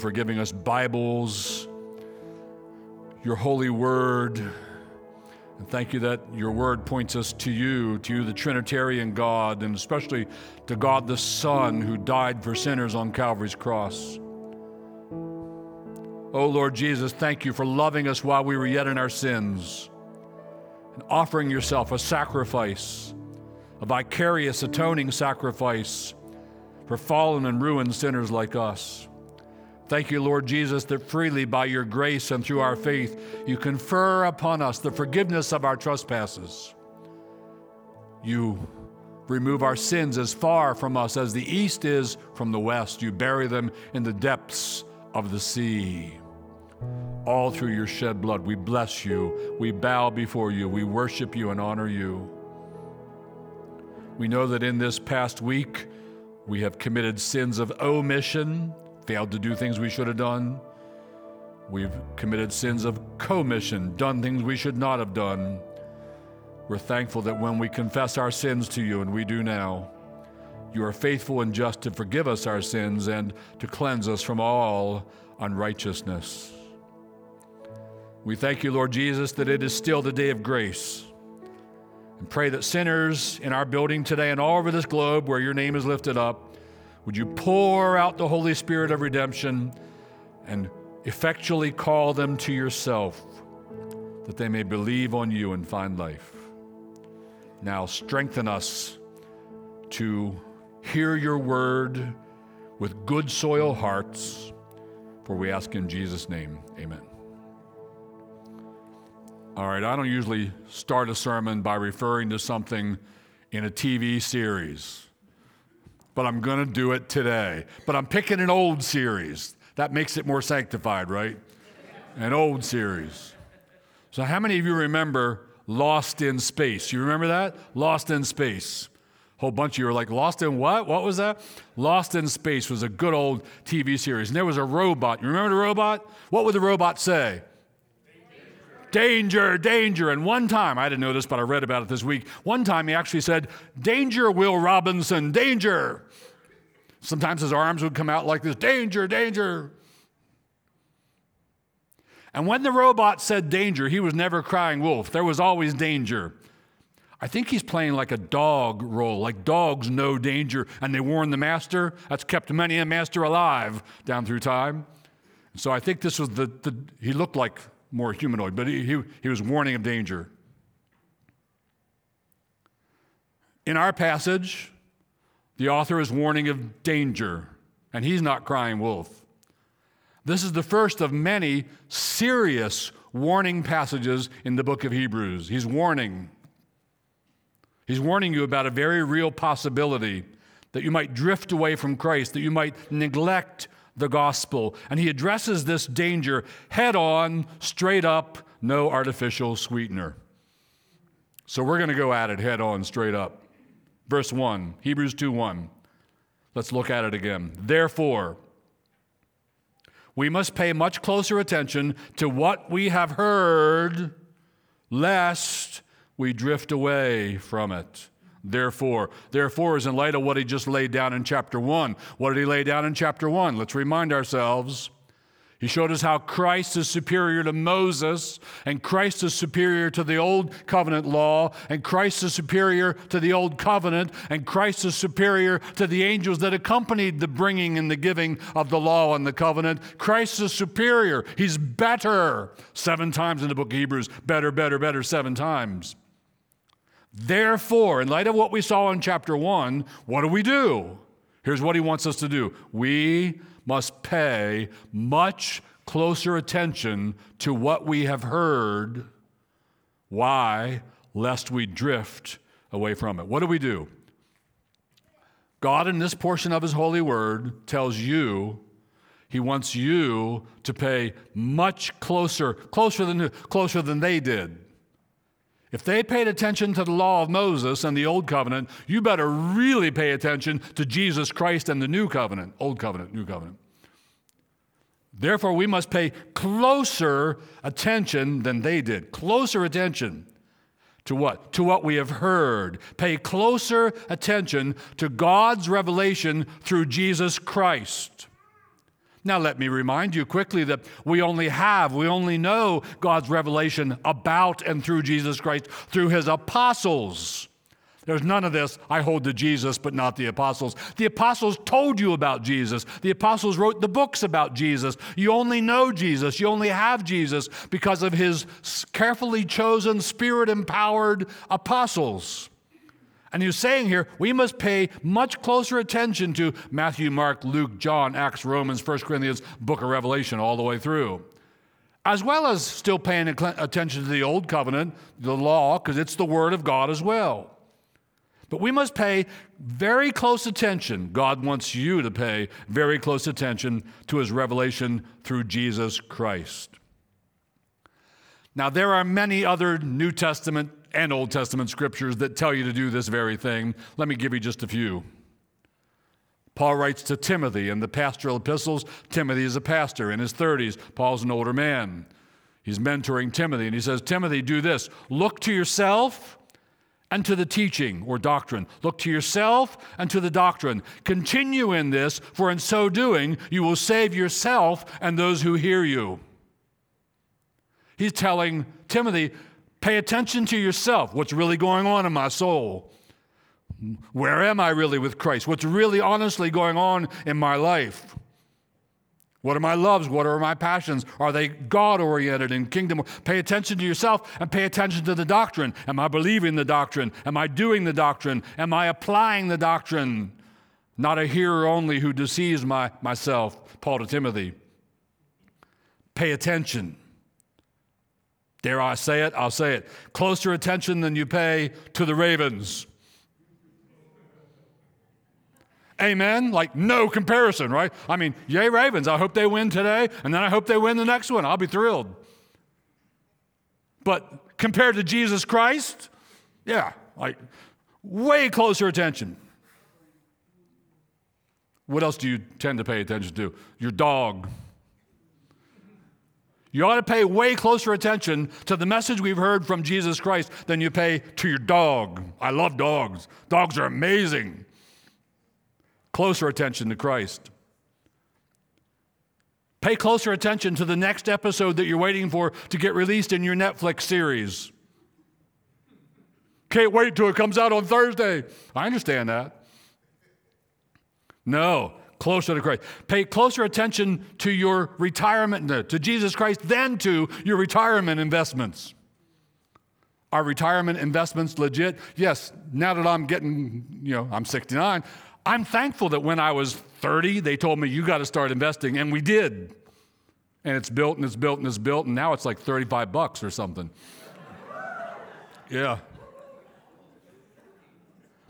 for giving us Bibles, your holy word. And thank you that your word points us to you, to you, the Trinitarian God, and especially to God the Son who died for sinners on Calvary's cross. Oh Lord Jesus, thank you for loving us while we were yet in our sins and offering yourself a sacrifice, a vicarious atoning sacrifice for fallen and ruined sinners like us. Thank you, Lord Jesus, that freely by your grace and through our faith, you confer upon us the forgiveness of our trespasses. You remove our sins as far from us as the east is from the west. You bury them in the depths of the sea. All through your shed blood, we bless you, we bow before you, we worship you and honor you. We know that in this past week, we have committed sins of omission failed to do things we should have done. We've committed sins of commission, done things we should not have done. We're thankful that when we confess our sins to you, and we do now, you are faithful and just to forgive us our sins and to cleanse us from all unrighteousness. We thank you, Lord Jesus, that it is still the day of grace. And pray that sinners in our building today and all over this globe where your name is lifted up would you pour out the Holy Spirit of redemption and effectually call them to yourself that they may believe on you and find life? Now, strengthen us to hear your word with good soil hearts, for we ask in Jesus' name. Amen. All right, I don't usually start a sermon by referring to something in a TV series but I'm going to do it today. But I'm picking an old series. That makes it more sanctified, right? An old series. So, how many of you remember Lost in Space? You remember that? Lost in Space. A whole bunch of you are like, Lost in what? What was that? Lost in Space was a good old TV series. And there was a robot. You remember the robot? What would the robot say? Danger, danger. And one time, I didn't know this, but I read about it this week. One time he actually said, Danger, Will Robinson, danger. Sometimes his arms would come out like this danger, danger. And when the robot said danger, he was never crying wolf. There was always danger. I think he's playing like a dog role, like dogs know danger and they warn the master. That's kept many a master alive down through time. So I think this was the, the he looked like more humanoid, but he, he, he was warning of danger. In our passage, the author is warning of danger, and he's not crying wolf. This is the first of many serious warning passages in the book of Hebrews. He's warning. He's warning you about a very real possibility that you might drift away from Christ, that you might neglect the gospel. And he addresses this danger head on, straight up, no artificial sweetener. So we're going to go at it head on, straight up. Verse 1, Hebrews 2 1. Let's look at it again. Therefore, we must pay much closer attention to what we have heard, lest we drift away from it. Therefore, therefore is in light of what he just laid down in chapter 1. What did he lay down in chapter 1? Let's remind ourselves. He showed us how Christ is superior to Moses, and Christ is superior to the old covenant law, and Christ is superior to the old covenant, and Christ is superior to the angels that accompanied the bringing and the giving of the law and the covenant. Christ is superior. He's better. Seven times in the book of Hebrews better, better, better, seven times. Therefore, in light of what we saw in chapter 1, what do we do? Here's what he wants us to do we must pay much closer attention to what we have heard. Why? Lest we drift away from it. What do we do? God, in this portion of His holy word, tells you He wants you to pay much closer, closer than, closer than they did. If they paid attention to the law of Moses and the Old Covenant, you better really pay attention to Jesus Christ and the New Covenant, Old Covenant, New Covenant. Therefore, we must pay closer attention than they did. Closer attention to what? To what we have heard. Pay closer attention to God's revelation through Jesus Christ. Now, let me remind you quickly that we only have, we only know God's revelation about and through Jesus Christ through his apostles. There's none of this, I hold to Jesus, but not the apostles. The apostles told you about Jesus. The apostles wrote the books about Jesus. You only know Jesus. You only have Jesus because of his carefully chosen, spirit empowered apostles. And he's saying here, we must pay much closer attention to Matthew, Mark, Luke, John, Acts, Romans, 1 Corinthians, book of Revelation, all the way through. As well as still paying attention to the Old Covenant, the law, because it's the Word of God as well. But we must pay very close attention. God wants you to pay very close attention to His revelation through Jesus Christ. Now, there are many other New Testament and Old Testament scriptures that tell you to do this very thing. Let me give you just a few. Paul writes to Timothy in the pastoral epistles. Timothy is a pastor in his 30s. Paul's an older man. He's mentoring Timothy, and he says, Timothy, do this. Look to yourself and to the teaching or doctrine. Look to yourself and to the doctrine. Continue in this, for in so doing, you will save yourself and those who hear you. He's telling Timothy, Pay attention to yourself. What's really going on in my soul? Where am I really with Christ? What's really honestly going on in my life? What are my loves? What are my passions? Are they God oriented and kingdom? Pay attention to yourself and pay attention to the doctrine. Am I believing the doctrine? Am I doing the doctrine? Am I applying the doctrine? Not a hearer only who deceives my, myself, Paul to Timothy. Pay attention. Dare I say it? I'll say it. Closer attention than you pay to the Ravens. Amen? Like no comparison, right? I mean, yay, Ravens. I hope they win today, and then I hope they win the next one. I'll be thrilled. But compared to Jesus Christ, yeah, like way closer attention. What else do you tend to pay attention to? Your dog. You ought to pay way closer attention to the message we've heard from Jesus Christ than you pay to your dog. I love dogs, dogs are amazing. Closer attention to Christ. Pay closer attention to the next episode that you're waiting for to get released in your Netflix series. Can't wait till it comes out on Thursday. I understand that. No, closer to Christ. Pay closer attention to your retirement, uh, to Jesus Christ, than to your retirement investments. Are retirement investments legit? Yes, now that I'm getting, you know, I'm 69, I'm thankful that when I was 30, they told me, you got to start investing, and we did. And it's built and it's built and it's built, and now it's like 35 bucks or something. yeah.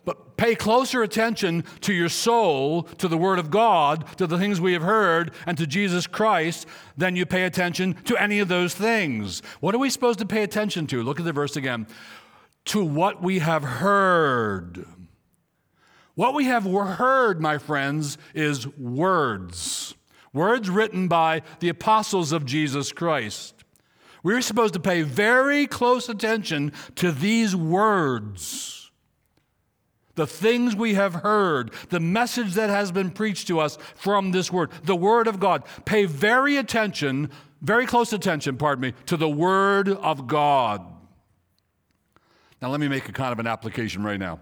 But pay closer attention to your soul, to the Word of God, to the things we have heard, and to Jesus Christ than you pay attention to any of those things. What are we supposed to pay attention to? Look at the verse again. To what we have heard. What we have heard, my friends, is words. Words written by the apostles of Jesus Christ. We're supposed to pay very close attention to these words the things we have heard, the message that has been preached to us from this word, the word of God. Pay very attention, very close attention, pardon me, to the word of God. Now, let me make a kind of an application right now.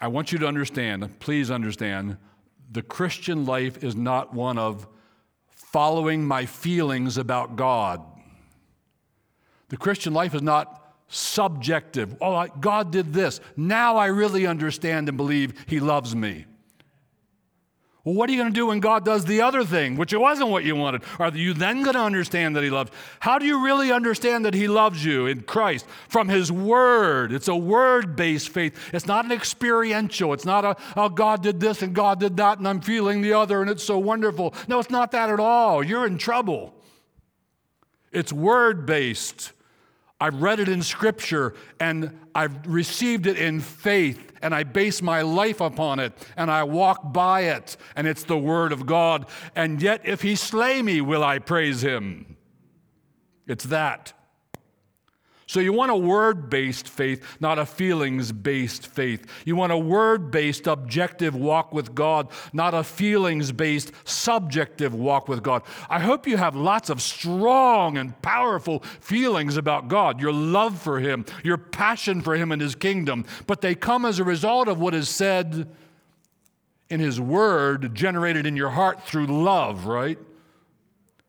I want you to understand, please understand, the Christian life is not one of following my feelings about God. The Christian life is not subjective. Oh, God did this. Now I really understand and believe He loves me. Well, what are you going to do when God does the other thing, which it wasn't what you wanted? Are you then going to understand that He loves? How do you really understand that He loves you in Christ? From His Word. It's a word based faith. It's not an experiential. It's not a, oh, God did this and God did that and I'm feeling the other and it's so wonderful. No, it's not that at all. You're in trouble. It's word based. I've read it in Scripture and I've received it in faith and I base my life upon it and I walk by it and it's the Word of God. And yet, if He slay me, will I praise Him? It's that. So, you want a word based faith, not a feelings based faith. You want a word based objective walk with God, not a feelings based subjective walk with God. I hope you have lots of strong and powerful feelings about God, your love for Him, your passion for Him and His kingdom, but they come as a result of what is said in His Word, generated in your heart through love, right?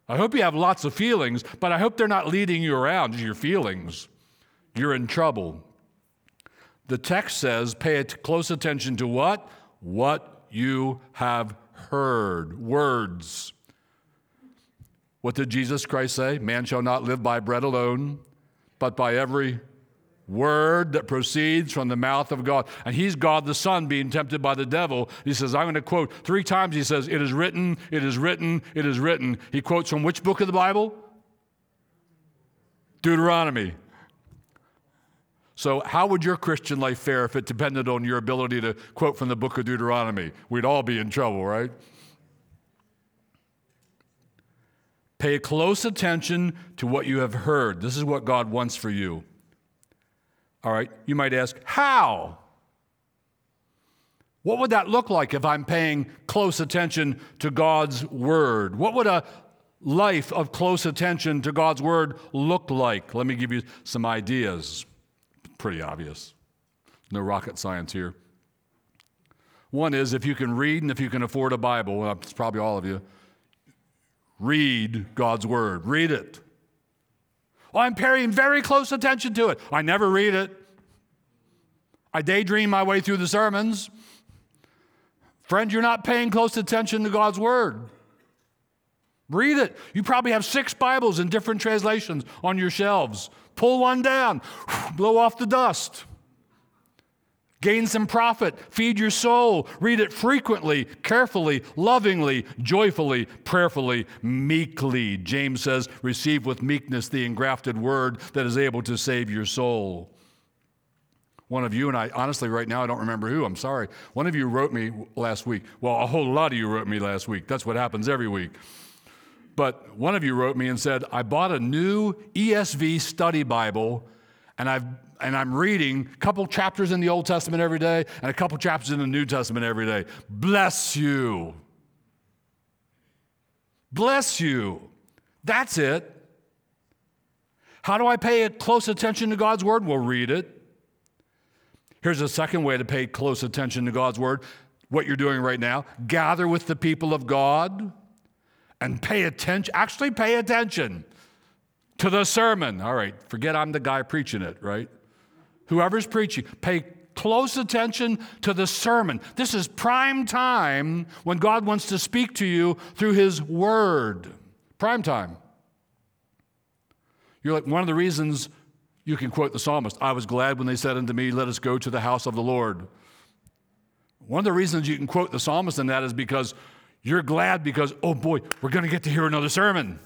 I hope you have lots of feelings, but I hope they're not leading you around, your feelings you're in trouble. The text says, pay close attention to what? What you have heard. Words. What did Jesus Christ say? Man shall not live by bread alone, but by every word that proceeds from the mouth of God. And he's God the Son being tempted by the devil. He says, I'm going to quote three times. He says, It is written, it is written, it is written. He quotes from which book of the Bible? Deuteronomy. So, how would your Christian life fare if it depended on your ability to quote from the book of Deuteronomy? We'd all be in trouble, right? Pay close attention to what you have heard. This is what God wants for you. All right, you might ask, how? What would that look like if I'm paying close attention to God's word? What would a life of close attention to God's word look like? Let me give you some ideas pretty obvious. No rocket science here. One is if you can read and if you can afford a Bible, it's probably all of you, read God's Word. Read it. Well, I'm paying very close attention to it. I never read it. I daydream my way through the sermons. Friend, you're not paying close attention to God's Word. Read it. You probably have six Bibles in different translations on your shelves. Pull one down, blow off the dust. Gain some profit, feed your soul, read it frequently, carefully, lovingly, joyfully, prayerfully, meekly. James says, Receive with meekness the engrafted word that is able to save your soul. One of you, and I honestly, right now, I don't remember who, I'm sorry. One of you wrote me last week. Well, a whole lot of you wrote me last week. That's what happens every week. But one of you wrote me and said, I bought a new ESV study Bible and I've and I'm reading a couple chapters in the Old Testament every day and a couple chapters in the New Testament every day. Bless you. Bless you. That's it. How do I pay close attention to God's word? We'll read it. Here's a second way to pay close attention to God's word what you're doing right now gather with the people of God and pay attention, actually pay attention to the sermon. All right, forget I'm the guy preaching it, right? Whoever's preaching, pay close attention to the sermon. This is prime time when God wants to speak to you through His Word. Prime time. You're like, one of the reasons you can quote the psalmist I was glad when they said unto me, Let us go to the house of the Lord. One of the reasons you can quote the psalmist in that is because you're glad because, oh boy, we're going to get to hear another sermon.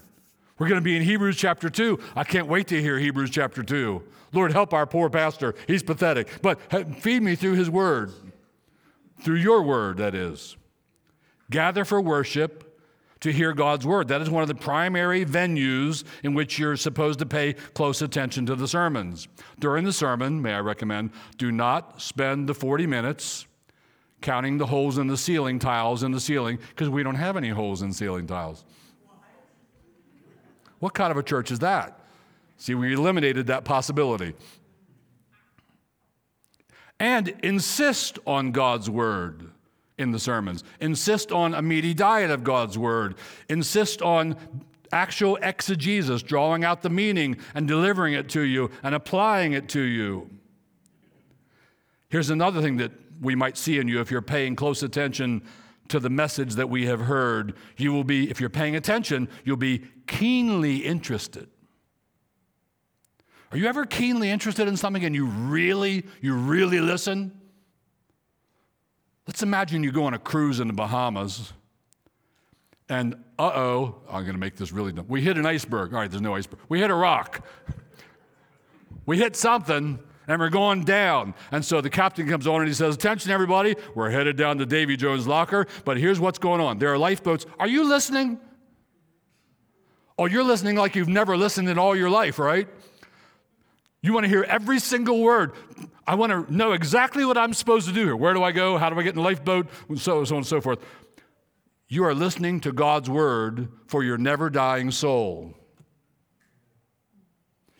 We're going to be in Hebrews chapter 2. I can't wait to hear Hebrews chapter 2. Lord, help our poor pastor. He's pathetic. But feed me through his word, through your word, that is. Gather for worship to hear God's word. That is one of the primary venues in which you're supposed to pay close attention to the sermons. During the sermon, may I recommend, do not spend the 40 minutes counting the holes in the ceiling tiles in the ceiling because we don't have any holes in ceiling tiles. What kind of a church is that? See, we eliminated that possibility. And insist on God's word in the sermons. Insist on a meaty diet of God's word. Insist on actual exegesis, drawing out the meaning and delivering it to you and applying it to you. Here's another thing that we might see in you if you're paying close attention to the message that we have heard. You will be, if you're paying attention, you'll be keenly interested. Are you ever keenly interested in something and you really, you really listen? Let's imagine you go on a cruise in the Bahamas and uh oh, I'm going to make this really dumb. We hit an iceberg. All right, there's no iceberg. We hit a rock. we hit something and we're going down. And so the captain comes on and he says, Attention, everybody, we're headed down to Davy Jones' locker, but here's what's going on. There are lifeboats. Are you listening? Oh, you're listening like you've never listened in all your life, right? You want to hear every single word. I want to know exactly what I'm supposed to do here. Where do I go? How do I get in the lifeboat? So, so on and so forth. You are listening to God's word for your never dying soul.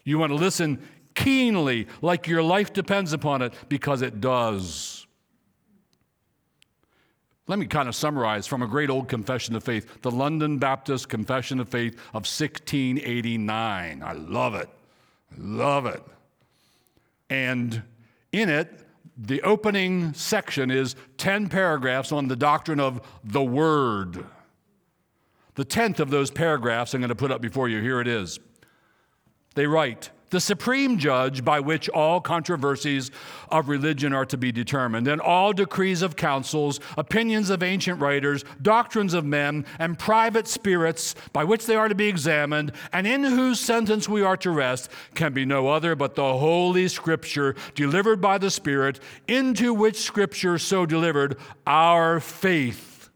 You want to listen keenly, like your life depends upon it, because it does. Let me kind of summarize from a great old confession of faith, the London Baptist Confession of Faith of 1689. I love it. I love it. And in it, the opening section is 10 paragraphs on the doctrine of the Word. The 10th of those paragraphs I'm going to put up before you. Here it is. They write, the supreme judge by which all controversies of religion are to be determined, and all decrees of councils, opinions of ancient writers, doctrines of men, and private spirits by which they are to be examined, and in whose sentence we are to rest, can be no other but the Holy Scripture delivered by the Spirit, into which Scripture so delivered, our faith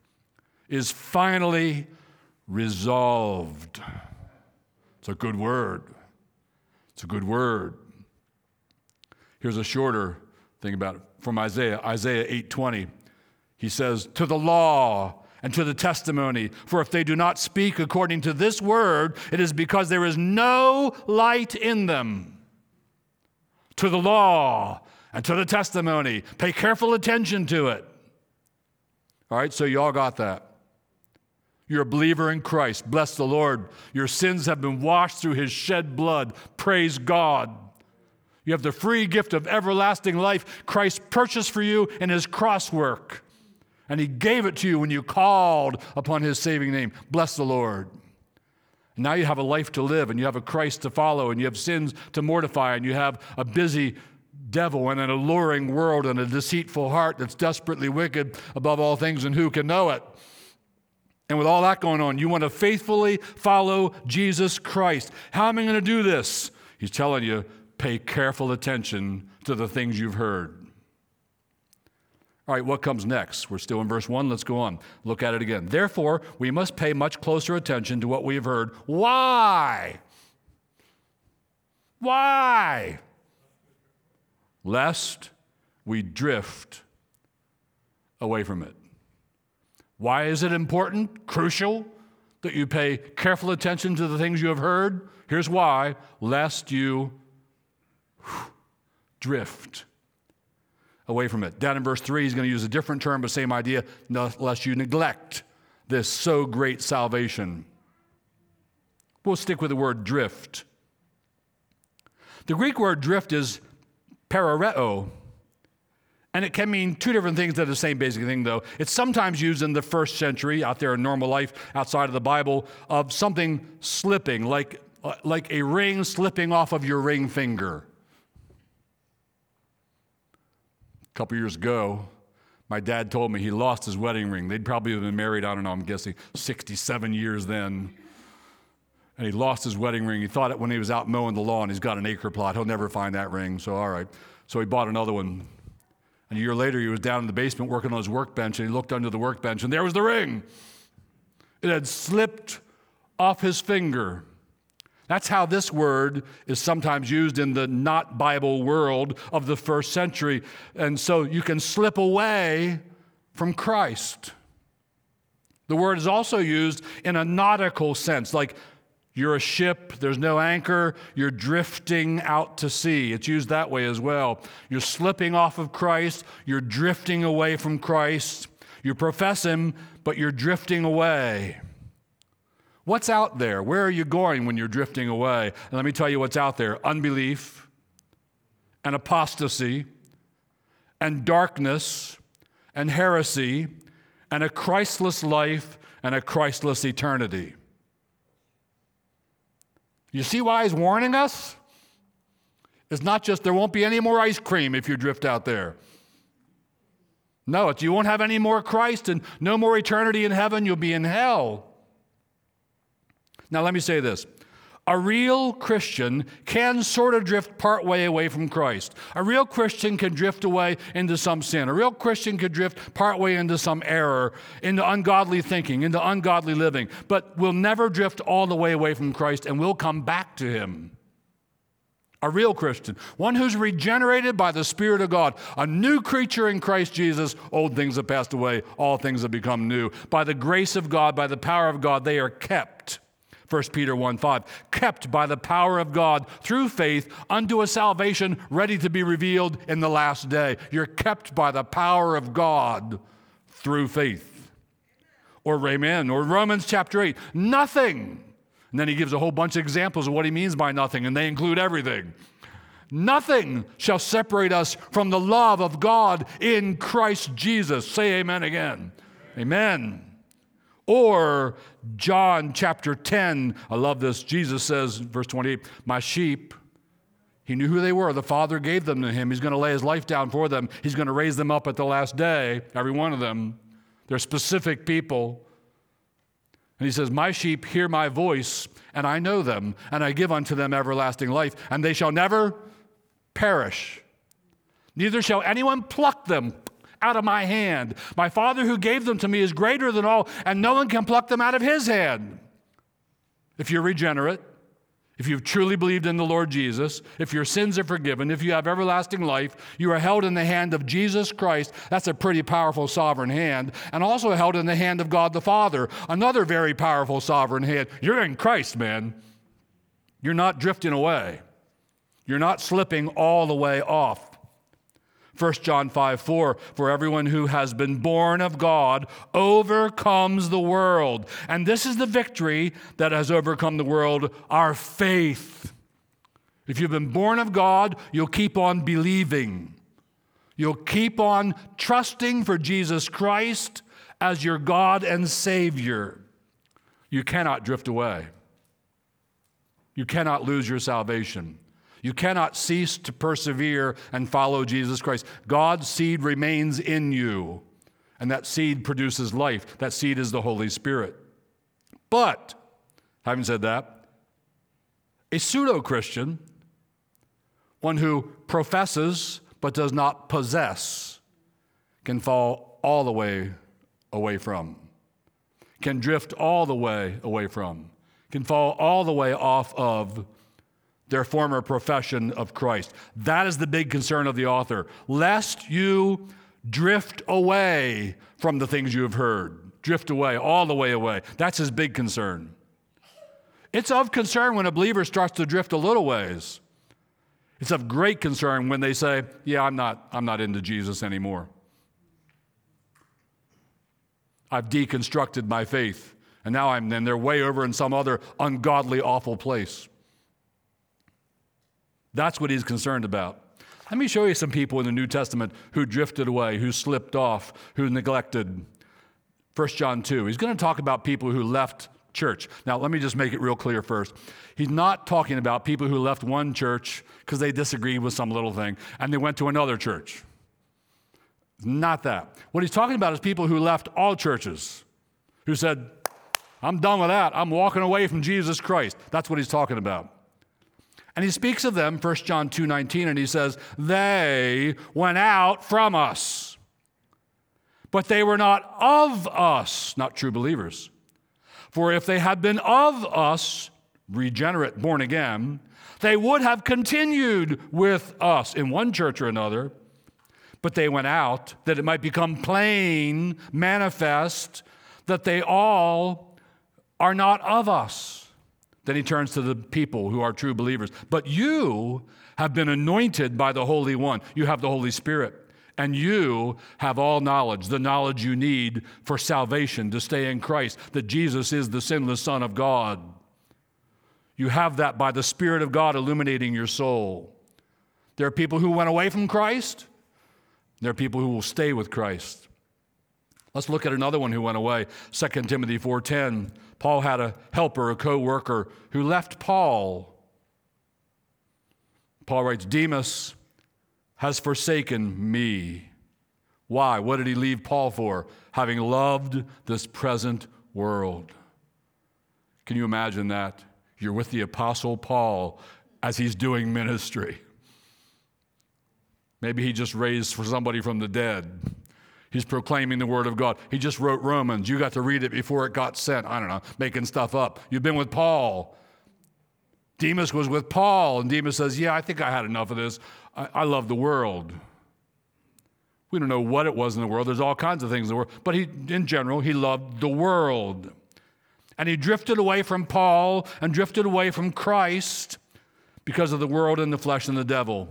is finally resolved. It's a good word. It's a good word. Here's a shorter thing about it from Isaiah, Isaiah 8:20. He says, "To the law and to the testimony, for if they do not speak according to this word, it is because there is no light in them." To the law and to the testimony, pay careful attention to it. All right, so you all got that. You're a believer in Christ. Bless the Lord. Your sins have been washed through his shed blood. Praise God. You have the free gift of everlasting life Christ purchased for you in his cross work. And he gave it to you when you called upon his saving name. Bless the Lord. Now you have a life to live, and you have a Christ to follow, and you have sins to mortify, and you have a busy devil and an alluring world and a deceitful heart that's desperately wicked above all things, and who can know it? And with all that going on, you want to faithfully follow Jesus Christ. How am I going to do this? He's telling you, pay careful attention to the things you've heard. All right, what comes next? We're still in verse 1. Let's go on. Look at it again. Therefore, we must pay much closer attention to what we have heard. Why? Why? Lest we drift away from it. Why is it important, crucial, that you pay careful attention to the things you have heard? Here's why lest you drift away from it. Down in verse 3, he's going to use a different term, but same idea, lest you neglect this so great salvation. We'll stick with the word drift. The Greek word drift is parareo, and it can mean two different things that are the same basic thing, though. It's sometimes used in the first century, out there in normal life, outside of the Bible, of something slipping, like, uh, like a ring slipping off of your ring finger. A couple years ago, my dad told me he lost his wedding ring. They'd probably been married, I don't know, I'm guessing 67 years then. And he lost his wedding ring. He thought it when he was out mowing the lawn. He's got an acre plot. He'll never find that ring. So, all right. So he bought another one and a year later, he was down in the basement working on his workbench, and he looked under the workbench, and there was the ring. It had slipped off his finger. That's how this word is sometimes used in the not Bible world of the first century. And so you can slip away from Christ. The word is also used in a nautical sense, like you're a ship, there's no anchor, you're drifting out to sea. It's used that way as well. You're slipping off of Christ, you're drifting away from Christ. You profess Him, but you're drifting away. What's out there? Where are you going when you're drifting away? And let me tell you what's out there unbelief, and apostasy, and darkness, and heresy, and a Christless life, and a Christless eternity. You see why he's warning us? It's not just there won't be any more ice cream if you drift out there. No, it's you won't have any more Christ and no more eternity in heaven. You'll be in hell. Now, let me say this a real Christian can sort of drift part way away from Christ. A real Christian can drift away into some sin. A real Christian could drift part way into some error, into ungodly thinking, into ungodly living, but will never drift all the way away from Christ and will come back to Him. a real Christian, one who's regenerated by the Spirit of God, a new creature in Christ Jesus. Old things have passed away, all things have become new. By the grace of God, by the power of God, they are kept. 1 Peter 1 5, kept by the power of God through faith unto a salvation ready to be revealed in the last day. You're kept by the power of God through faith. Or amen. Or Romans chapter 8, nothing and then he gives a whole bunch of examples of what he means by nothing, and they include everything. Nothing shall separate us from the love of God in Christ Jesus. Say amen again. Amen. Or John chapter 10, I love this. Jesus says, verse 28, My sheep, he knew who they were. The Father gave them to him. He's going to lay his life down for them. He's going to raise them up at the last day, every one of them. They're specific people. And he says, My sheep hear my voice, and I know them, and I give unto them everlasting life, and they shall never perish. Neither shall anyone pluck them out of my hand. My Father who gave them to me is greater than all, and no one can pluck them out of his hand. If you're regenerate, if you've truly believed in the Lord Jesus, if your sins are forgiven, if you have everlasting life, you are held in the hand of Jesus Christ. That's a pretty powerful sovereign hand. And also held in the hand of God the Father, another very powerful sovereign hand. You're in Christ, man. You're not drifting away, you're not slipping all the way off. 1 John 5 4, for everyone who has been born of God overcomes the world. And this is the victory that has overcome the world our faith. If you've been born of God, you'll keep on believing. You'll keep on trusting for Jesus Christ as your God and Savior. You cannot drift away. You cannot lose your salvation. You cannot cease to persevere and follow Jesus Christ. God's seed remains in you, and that seed produces life. That seed is the Holy Spirit. But, having said that, a pseudo Christian, one who professes but does not possess, can fall all the way away from, can drift all the way away from, can fall all the way off of their former profession of Christ. That is the big concern of the author, lest you drift away from the things you have heard. Drift away, all the way away. That's his big concern. It's of concern when a believer starts to drift a little ways. It's of great concern when they say, Yeah, I'm not, I'm not into Jesus anymore. I've deconstructed my faith, and now I'm then they're way over in some other ungodly, awful place. That's what he's concerned about. Let me show you some people in the New Testament who drifted away, who slipped off, who neglected. 1 John 2. He's going to talk about people who left church. Now, let me just make it real clear first. He's not talking about people who left one church because they disagreed with some little thing and they went to another church. Not that. What he's talking about is people who left all churches, who said, I'm done with that. I'm walking away from Jesus Christ. That's what he's talking about. And he speaks of them, 1 John 2:19, and he says, "They went out from us, but they were not of us, not true believers. For if they had been of us, regenerate, born again, they would have continued with us in one church or another. But they went out that it might become plain, manifest, that they all are not of us." Then he turns to the people who are true believers. But you have been anointed by the Holy One. You have the Holy Spirit. And you have all knowledge, the knowledge you need for salvation, to stay in Christ, that Jesus is the sinless Son of God. You have that by the Spirit of God illuminating your soul. There are people who went away from Christ, there are people who will stay with Christ. Let's look at another one who went away. 2 Timothy 4:10. Paul had a helper, a co-worker who left Paul. Paul writes, Demas has forsaken me. Why? What did he leave Paul for? Having loved this present world. Can you imagine that? You're with the Apostle Paul as he's doing ministry. Maybe he just raised for somebody from the dead. He's proclaiming the word of God. He just wrote Romans. You got to read it before it got sent. I don't know, making stuff up. You've been with Paul. Demas was with Paul, and Demas says, Yeah, I think I had enough of this. I, I love the world. We don't know what it was in the world. There's all kinds of things in the world. But he, in general, he loved the world. And he drifted away from Paul and drifted away from Christ because of the world and the flesh and the devil.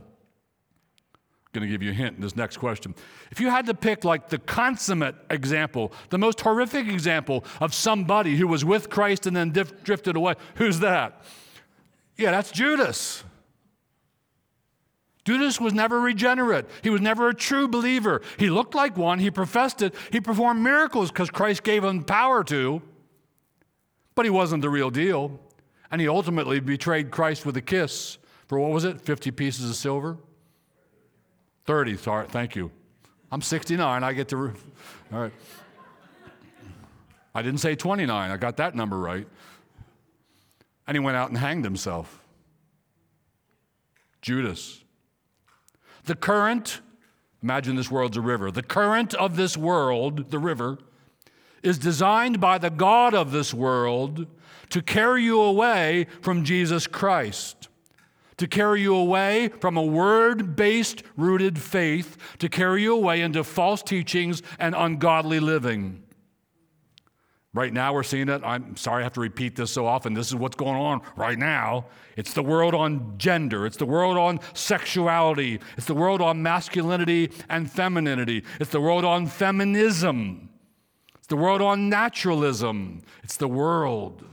Going to give you a hint in this next question. If you had to pick like the consummate example, the most horrific example of somebody who was with Christ and then dif- drifted away, who's that? Yeah, that's Judas. Judas was never regenerate. He was never a true believer. He looked like one, he professed it, he performed miracles because Christ gave him power to, but he wasn't the real deal. And he ultimately betrayed Christ with a kiss for what was it, 50 pieces of silver? 30, sorry, thank you. I'm 69, I get to. Re- All right. I didn't say 29, I got that number right. And he went out and hanged himself. Judas. The current, imagine this world's a river, the current of this world, the river, is designed by the God of this world to carry you away from Jesus Christ, to carry you away from a word based, rooted faith, to carry you away into false teachings and ungodly living. Right now, we're seeing it. I'm sorry I have to repeat this so often. This is what's going on right now. It's the world on gender, it's the world on sexuality, it's the world on masculinity and femininity, it's the world on feminism, it's the world on naturalism, it's the world.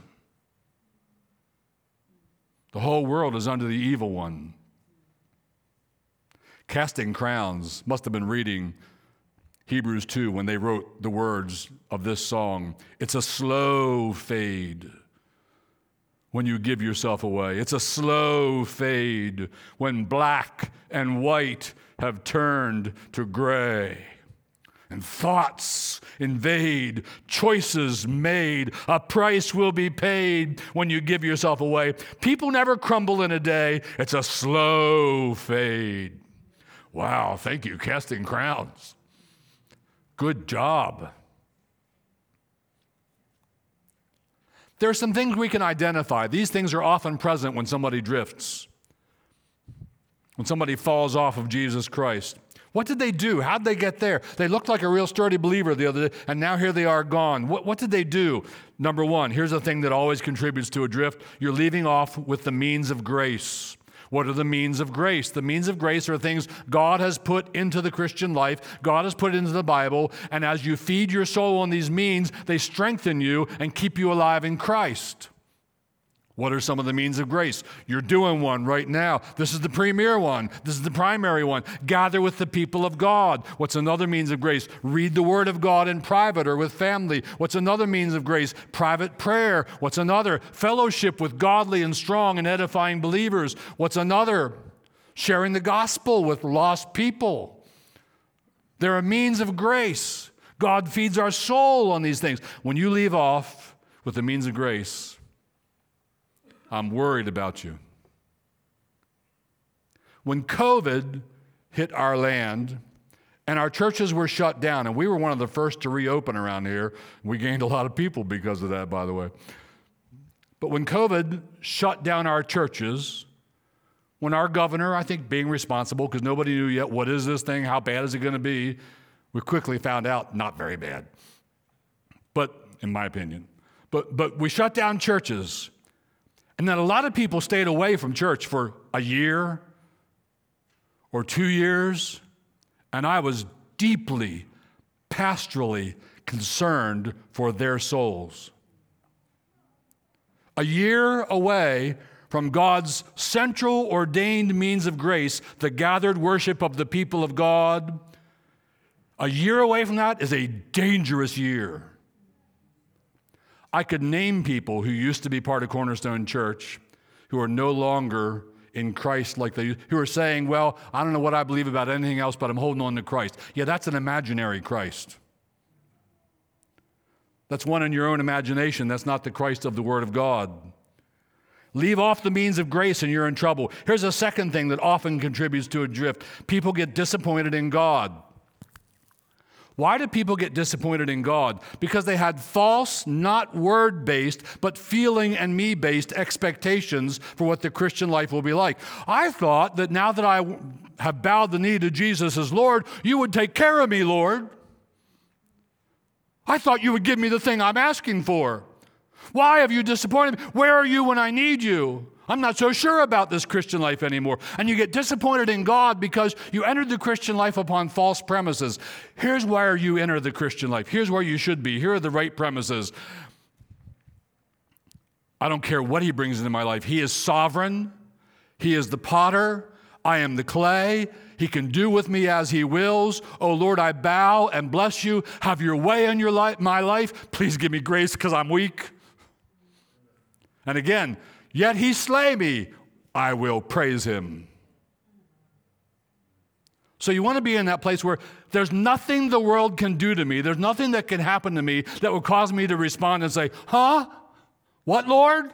The whole world is under the evil one. Casting crowns must have been reading Hebrews 2 when they wrote the words of this song. It's a slow fade when you give yourself away. It's a slow fade when black and white have turned to gray. And thoughts invade, choices made, a price will be paid when you give yourself away. People never crumble in a day, it's a slow fade. Wow, thank you, Casting Crowns. Good job. There are some things we can identify. These things are often present when somebody drifts, when somebody falls off of Jesus Christ. What did they do? How did they get there? They looked like a real sturdy believer the other day, and now here they are gone. What, what did they do? Number one, here's the thing that always contributes to a drift you're leaving off with the means of grace. What are the means of grace? The means of grace are things God has put into the Christian life, God has put into the Bible, and as you feed your soul on these means, they strengthen you and keep you alive in Christ. What are some of the means of grace? You're doing one right now. This is the premier one. This is the primary one. Gather with the people of God. What's another means of grace? Read the Word of God in private or with family. What's another means of grace? Private prayer. What's another? Fellowship with godly and strong and edifying believers. What's another? Sharing the gospel with lost people. There are means of grace. God feeds our soul on these things. When you leave off with the means of grace, I'm worried about you. When COVID hit our land and our churches were shut down, and we were one of the first to reopen around here, we gained a lot of people because of that, by the way. But when COVID shut down our churches, when our governor, I think being responsible, because nobody knew yet what is this thing, how bad is it going to be, we quickly found out not very bad. But, in my opinion, but, but we shut down churches. And then a lot of people stayed away from church for a year or two years. And I was deeply, pastorally concerned for their souls. A year away from God's central ordained means of grace, the gathered worship of the people of God, a year away from that is a dangerous year. I could name people who used to be part of Cornerstone Church who are no longer in Christ like they who are saying, "Well, I don't know what I believe about anything else, but I'm holding on to Christ." Yeah, that's an imaginary Christ. That's one in your own imagination. That's not the Christ of the Word of God. Leave off the means of grace and you're in trouble. Here's a second thing that often contributes to a drift people get disappointed in God. Why do people get disappointed in God? Because they had false, not word based, but feeling and me based expectations for what the Christian life will be like. I thought that now that I have bowed the knee to Jesus as Lord, you would take care of me, Lord. I thought you would give me the thing I'm asking for. Why have you disappointed me? Where are you when I need you? I'm not so sure about this Christian life anymore. And you get disappointed in God because you entered the Christian life upon false premises. Here's where you enter the Christian life. Here's where you should be. Here are the right premises. I don't care what He brings into my life. He is sovereign, He is the potter, I am the clay. He can do with me as He wills. Oh Lord, I bow and bless you. Have your way in your life, my life. Please give me grace because I'm weak. And again, Yet he slay me, I will praise him. So you want to be in that place where there's nothing the world can do to me, there's nothing that can happen to me that will cause me to respond and say, Huh? What, Lord?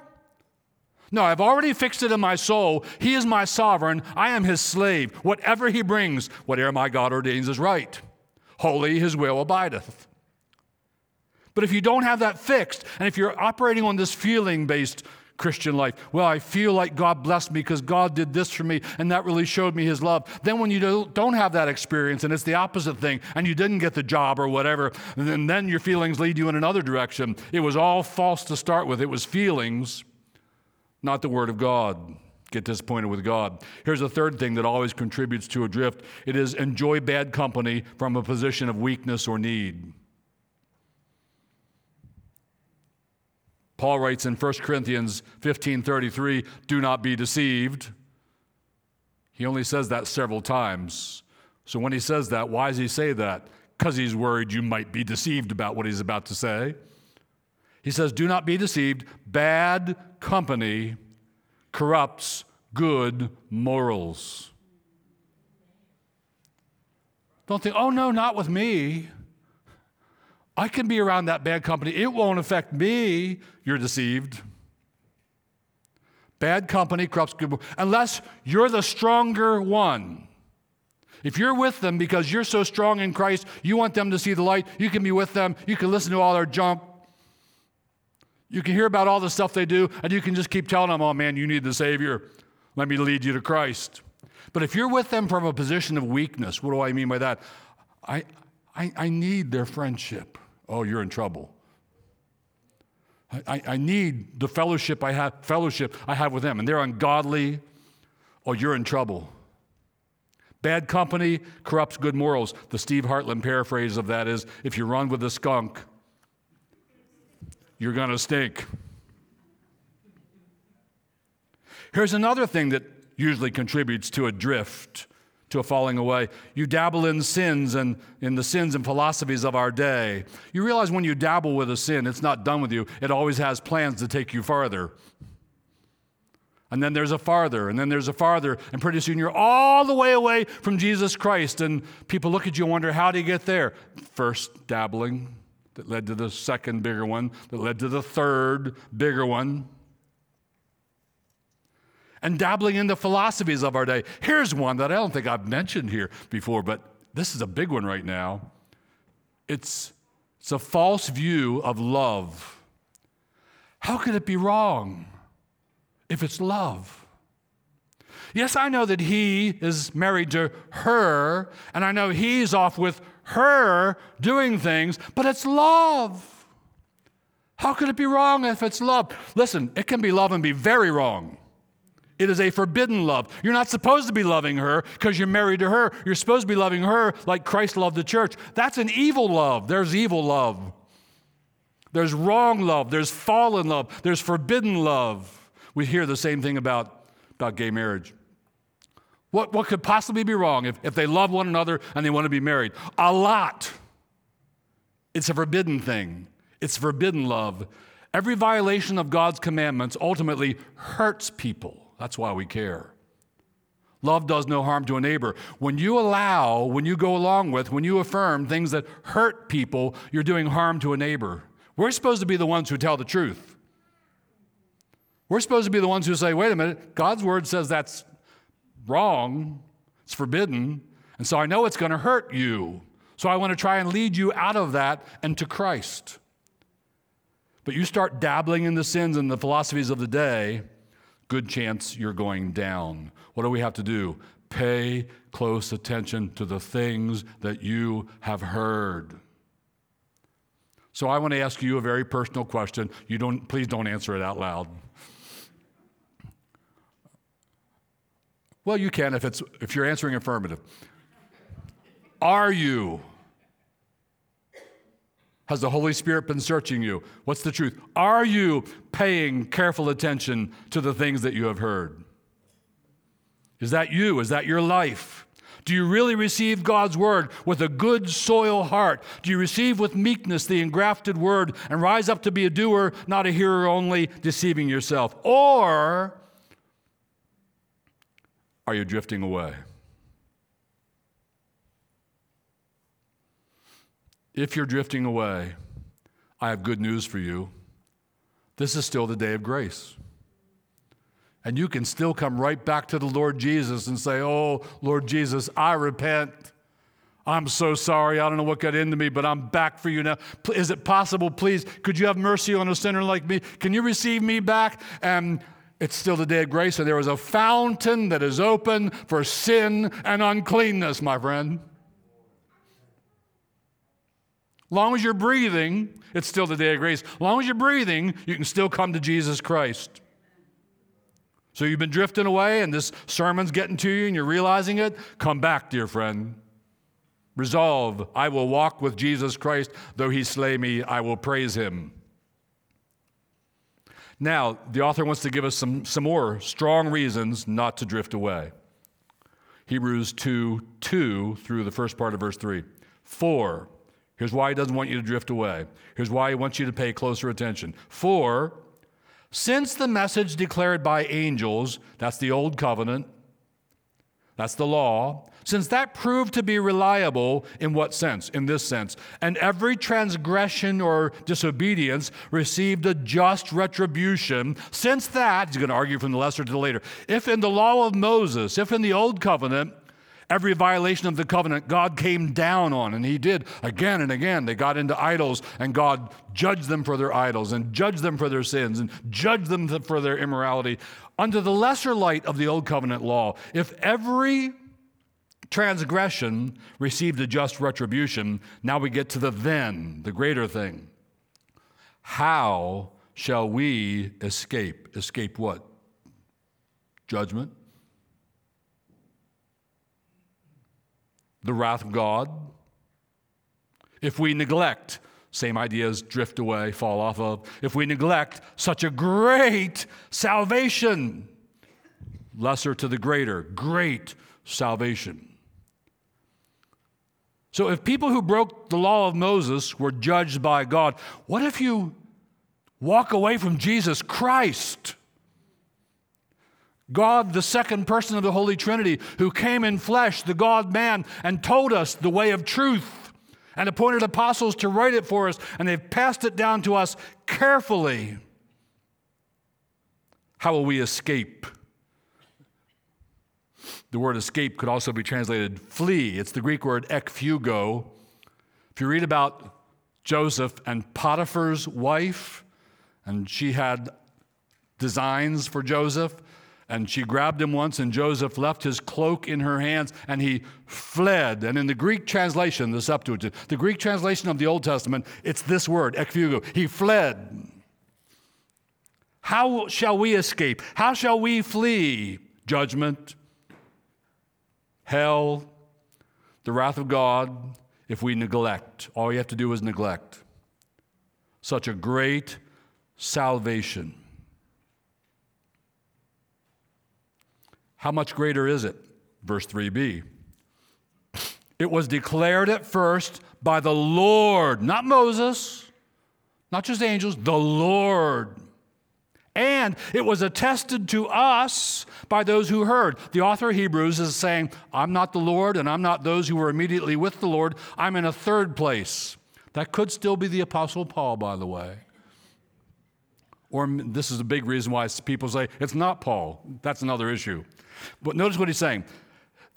No, I've already fixed it in my soul. He is my sovereign. I am his slave. Whatever he brings, whatever my God ordains is right. Holy his will abideth. But if you don't have that fixed, and if you're operating on this feeling based Christian life. Well, I feel like God blessed me because God did this for me and that really showed me his love. Then when you don't have that experience and it's the opposite thing and you didn't get the job or whatever, and then your feelings lead you in another direction. It was all false to start with. It was feelings, not the word of God. Get disappointed with God. Here's a third thing that always contributes to a drift it is enjoy bad company from a position of weakness or need. Paul writes in 1 Corinthians 15:33, "Do not be deceived." He only says that several times. So when he says that, why does he say that? Because he's worried you might be deceived about what he's about to say. He says, Do not be deceived. Bad company corrupts good morals. Don't think, oh no, not with me. I can be around that bad company. It won't affect me. You're deceived. Bad company corrupts good, unless you're the stronger one. If you're with them because you're so strong in Christ, you want them to see the light, you can be with them, you can listen to all their junk. You can hear about all the stuff they do, and you can just keep telling them, oh man, you need the Savior. Let me lead you to Christ. But if you're with them from a position of weakness, what do I mean by that? I, I, I need their friendship oh, you're in trouble. I, I need the fellowship I have fellowship I have with them, and they're ungodly, oh, you're in trouble. Bad company corrupts good morals. The Steve Hartland paraphrase of that is if you run with a skunk, you're going to stink. Here's another thing that usually contributes to a drift to a falling away. You dabble in sins and in the sins and philosophies of our day. You realize when you dabble with a sin, it's not done with you. It always has plans to take you farther. And then there's a farther, and then there's a farther, and pretty soon you're all the way away from Jesus Christ. And people look at you and wonder, how do you get there? First dabbling, that led to the second bigger one, that led to the third bigger one and dabbling in the philosophies of our day. Here's one that I don't think I've mentioned here before, but this is a big one right now. It's, it's a false view of love. How could it be wrong if it's love? Yes, I know that he is married to her, and I know he's off with her doing things, but it's love. How could it be wrong if it's love? Listen, it can be love and be very wrong. It is a forbidden love. You're not supposed to be loving her because you're married to her. You're supposed to be loving her like Christ loved the church. That's an evil love. There's evil love. There's wrong love. There's fallen love. There's forbidden love. We hear the same thing about, about gay marriage. What, what could possibly be wrong if, if they love one another and they want to be married? A lot. It's a forbidden thing, it's forbidden love. Every violation of God's commandments ultimately hurts people. That's why we care. Love does no harm to a neighbor. When you allow, when you go along with, when you affirm things that hurt people, you're doing harm to a neighbor. We're supposed to be the ones who tell the truth. We're supposed to be the ones who say, wait a minute, God's word says that's wrong, it's forbidden, and so I know it's going to hurt you. So I want to try and lead you out of that and to Christ. But you start dabbling in the sins and the philosophies of the day, good chance you're going down. What do we have to do? Pay close attention to the things that you have heard. So I want to ask you a very personal question. You don't please don't answer it out loud. Well, you can if it's if you're answering affirmative. Are you has the Holy Spirit been searching you? What's the truth? Are you paying careful attention to the things that you have heard? Is that you? Is that your life? Do you really receive God's word with a good soil heart? Do you receive with meekness the engrafted word and rise up to be a doer, not a hearer only, deceiving yourself? Or are you drifting away? If you're drifting away, I have good news for you. This is still the day of grace. And you can still come right back to the Lord Jesus and say, Oh, Lord Jesus, I repent. I'm so sorry. I don't know what got into me, but I'm back for you now. Is it possible, please? Could you have mercy on a sinner like me? Can you receive me back? And it's still the day of grace, and there is a fountain that is open for sin and uncleanness, my friend long as you're breathing, it's still the day of grace. As long as you're breathing, you can still come to Jesus Christ. So you've been drifting away and this sermon's getting to you and you're realizing it? Come back, dear friend. Resolve, I will walk with Jesus Christ. Though he slay me, I will praise him. Now, the author wants to give us some, some more strong reasons not to drift away. Hebrews 2 2 through the first part of verse 3. For, Here's why he doesn't want you to drift away. Here's why he wants you to pay closer attention. For, since the message declared by angels, that's the old covenant, that's the law, since that proved to be reliable, in what sense? In this sense. And every transgression or disobedience received a just retribution. Since that, he's going to argue from the lesser to the later. If in the law of Moses, if in the old covenant, Every violation of the covenant, God came down on, and He did again and again. They got into idols, and God judged them for their idols, and judged them for their sins, and judged them for their immorality. Under the lesser light of the old covenant law, if every transgression received a just retribution, now we get to the then, the greater thing. How shall we escape? Escape what? Judgment? The wrath of God. If we neglect, same ideas drift away, fall off of. If we neglect such a great salvation, lesser to the greater, great salvation. So, if people who broke the law of Moses were judged by God, what if you walk away from Jesus Christ? God, the second person of the Holy Trinity, who came in flesh, the God man, and told us the way of truth and appointed apostles to write it for us, and they've passed it down to us carefully. How will we escape? The word escape could also be translated flee. It's the Greek word ekfugo. If you read about Joseph and Potiphar's wife, and she had designs for Joseph, and she grabbed him once, and Joseph left his cloak in her hands, and he fled. And in the Greek translation, the Septuagint, the Greek translation of the Old Testament, it's this word, ekfugo. He fled. How shall we escape? How shall we flee? Judgment, hell, the wrath of God, if we neglect. All you have to do is neglect. Such a great salvation. How much greater is it? Verse 3b. It was declared at first by the Lord, not Moses, not just angels, the Lord. And it was attested to us by those who heard. The author of Hebrews is saying, I'm not the Lord, and I'm not those who were immediately with the Lord. I'm in a third place. That could still be the Apostle Paul, by the way. Or this is a big reason why people say it's not Paul. That's another issue. But notice what he's saying.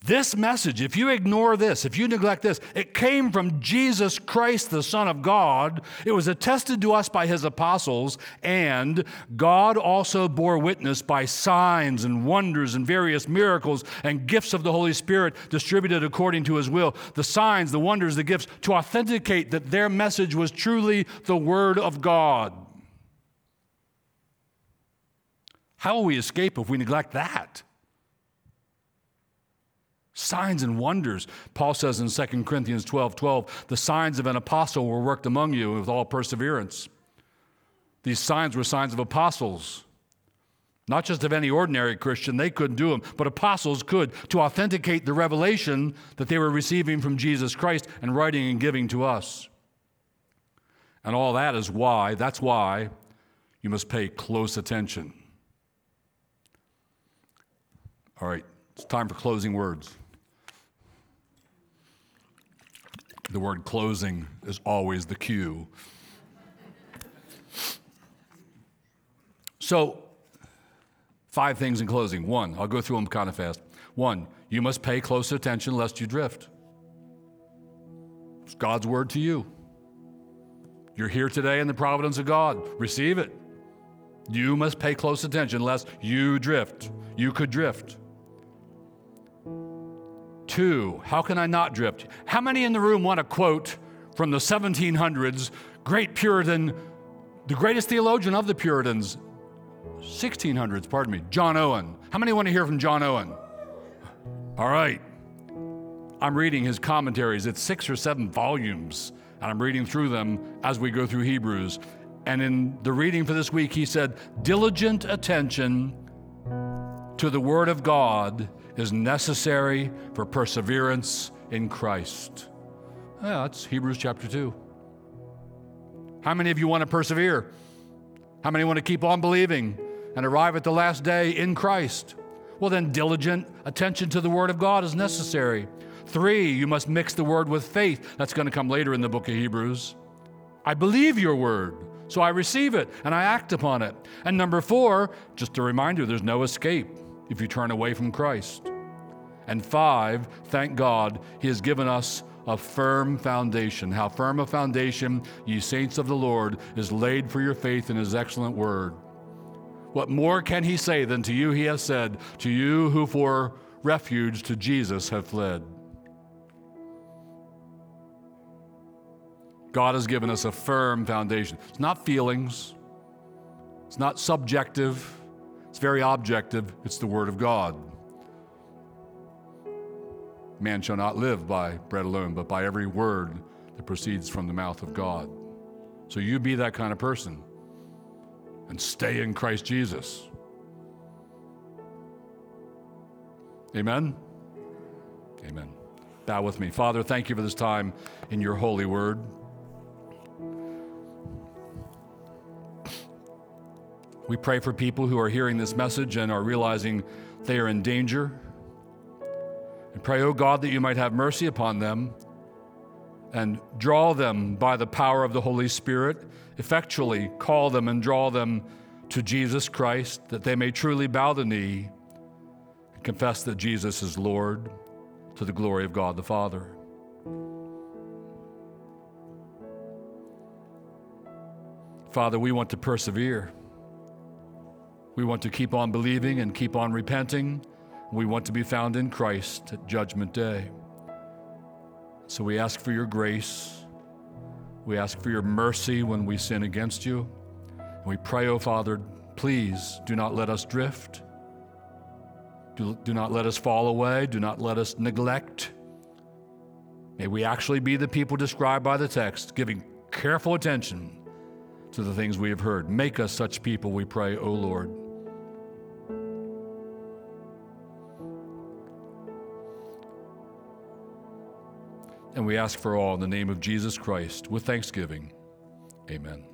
This message, if you ignore this, if you neglect this, it came from Jesus Christ, the Son of God. It was attested to us by his apostles, and God also bore witness by signs and wonders and various miracles and gifts of the Holy Spirit distributed according to his will. The signs, the wonders, the gifts to authenticate that their message was truly the Word of God. How will we escape if we neglect that? Signs and wonders. Paul says in 2 Corinthians 12 12, the signs of an apostle were worked among you with all perseverance. These signs were signs of apostles, not just of any ordinary Christian. They couldn't do them, but apostles could to authenticate the revelation that they were receiving from Jesus Christ and writing and giving to us. And all that is why, that's why you must pay close attention. All right, it's time for closing words. The word closing is always the cue. So, five things in closing. One, I'll go through them kind of fast. One, you must pay close attention lest you drift. It's God's word to you. You're here today in the providence of God. Receive it. You must pay close attention lest you drift. You could drift. Two, how can I not drift? How many in the room want a quote from the 1700s, great Puritan, the greatest theologian of the Puritans, 1600s, pardon me, John Owen? How many want to hear from John Owen? All right. I'm reading his commentaries. It's six or seven volumes, and I'm reading through them as we go through Hebrews. And in the reading for this week, he said, Diligent attention to the Word of God is necessary for perseverance in Christ. Yeah, that's Hebrews chapter 2. How many of you want to persevere? How many want to keep on believing and arrive at the last day in Christ? Well, then, diligent attention to the Word of God is necessary. Three, you must mix the Word with faith. That's going to come later in the book of Hebrews. I believe your Word, so I receive it and I act upon it. And number four, just a reminder there's no escape if you turn away from Christ. And five, thank God, He has given us a firm foundation. How firm a foundation, ye saints of the Lord, is laid for your faith in His excellent word. What more can He say than to you He has said, to you who for refuge to Jesus have fled? God has given us a firm foundation. It's not feelings, it's not subjective. It's very objective. It's the Word of God. Man shall not live by bread alone, but by every word that proceeds from the mouth of God. So you be that kind of person and stay in Christ Jesus. Amen? Amen. Bow with me. Father, thank you for this time in your holy word. We pray for people who are hearing this message and are realizing they are in danger. And pray, O oh God, that you might have mercy upon them and draw them by the power of the Holy Spirit, effectually call them and draw them to Jesus Christ, that they may truly bow the knee and confess that Jesus is Lord to the glory of God the Father. Father, we want to persevere. We want to keep on believing and keep on repenting. We want to be found in Christ at Judgment Day. So we ask for your grace. We ask for your mercy when we sin against you. We pray, O oh Father, please do not let us drift. Do, do not let us fall away. Do not let us neglect. May we actually be the people described by the text, giving careful attention to the things we have heard. Make us such people, we pray, O Lord. And we ask for all in the name of Jesus Christ with thanksgiving. Amen.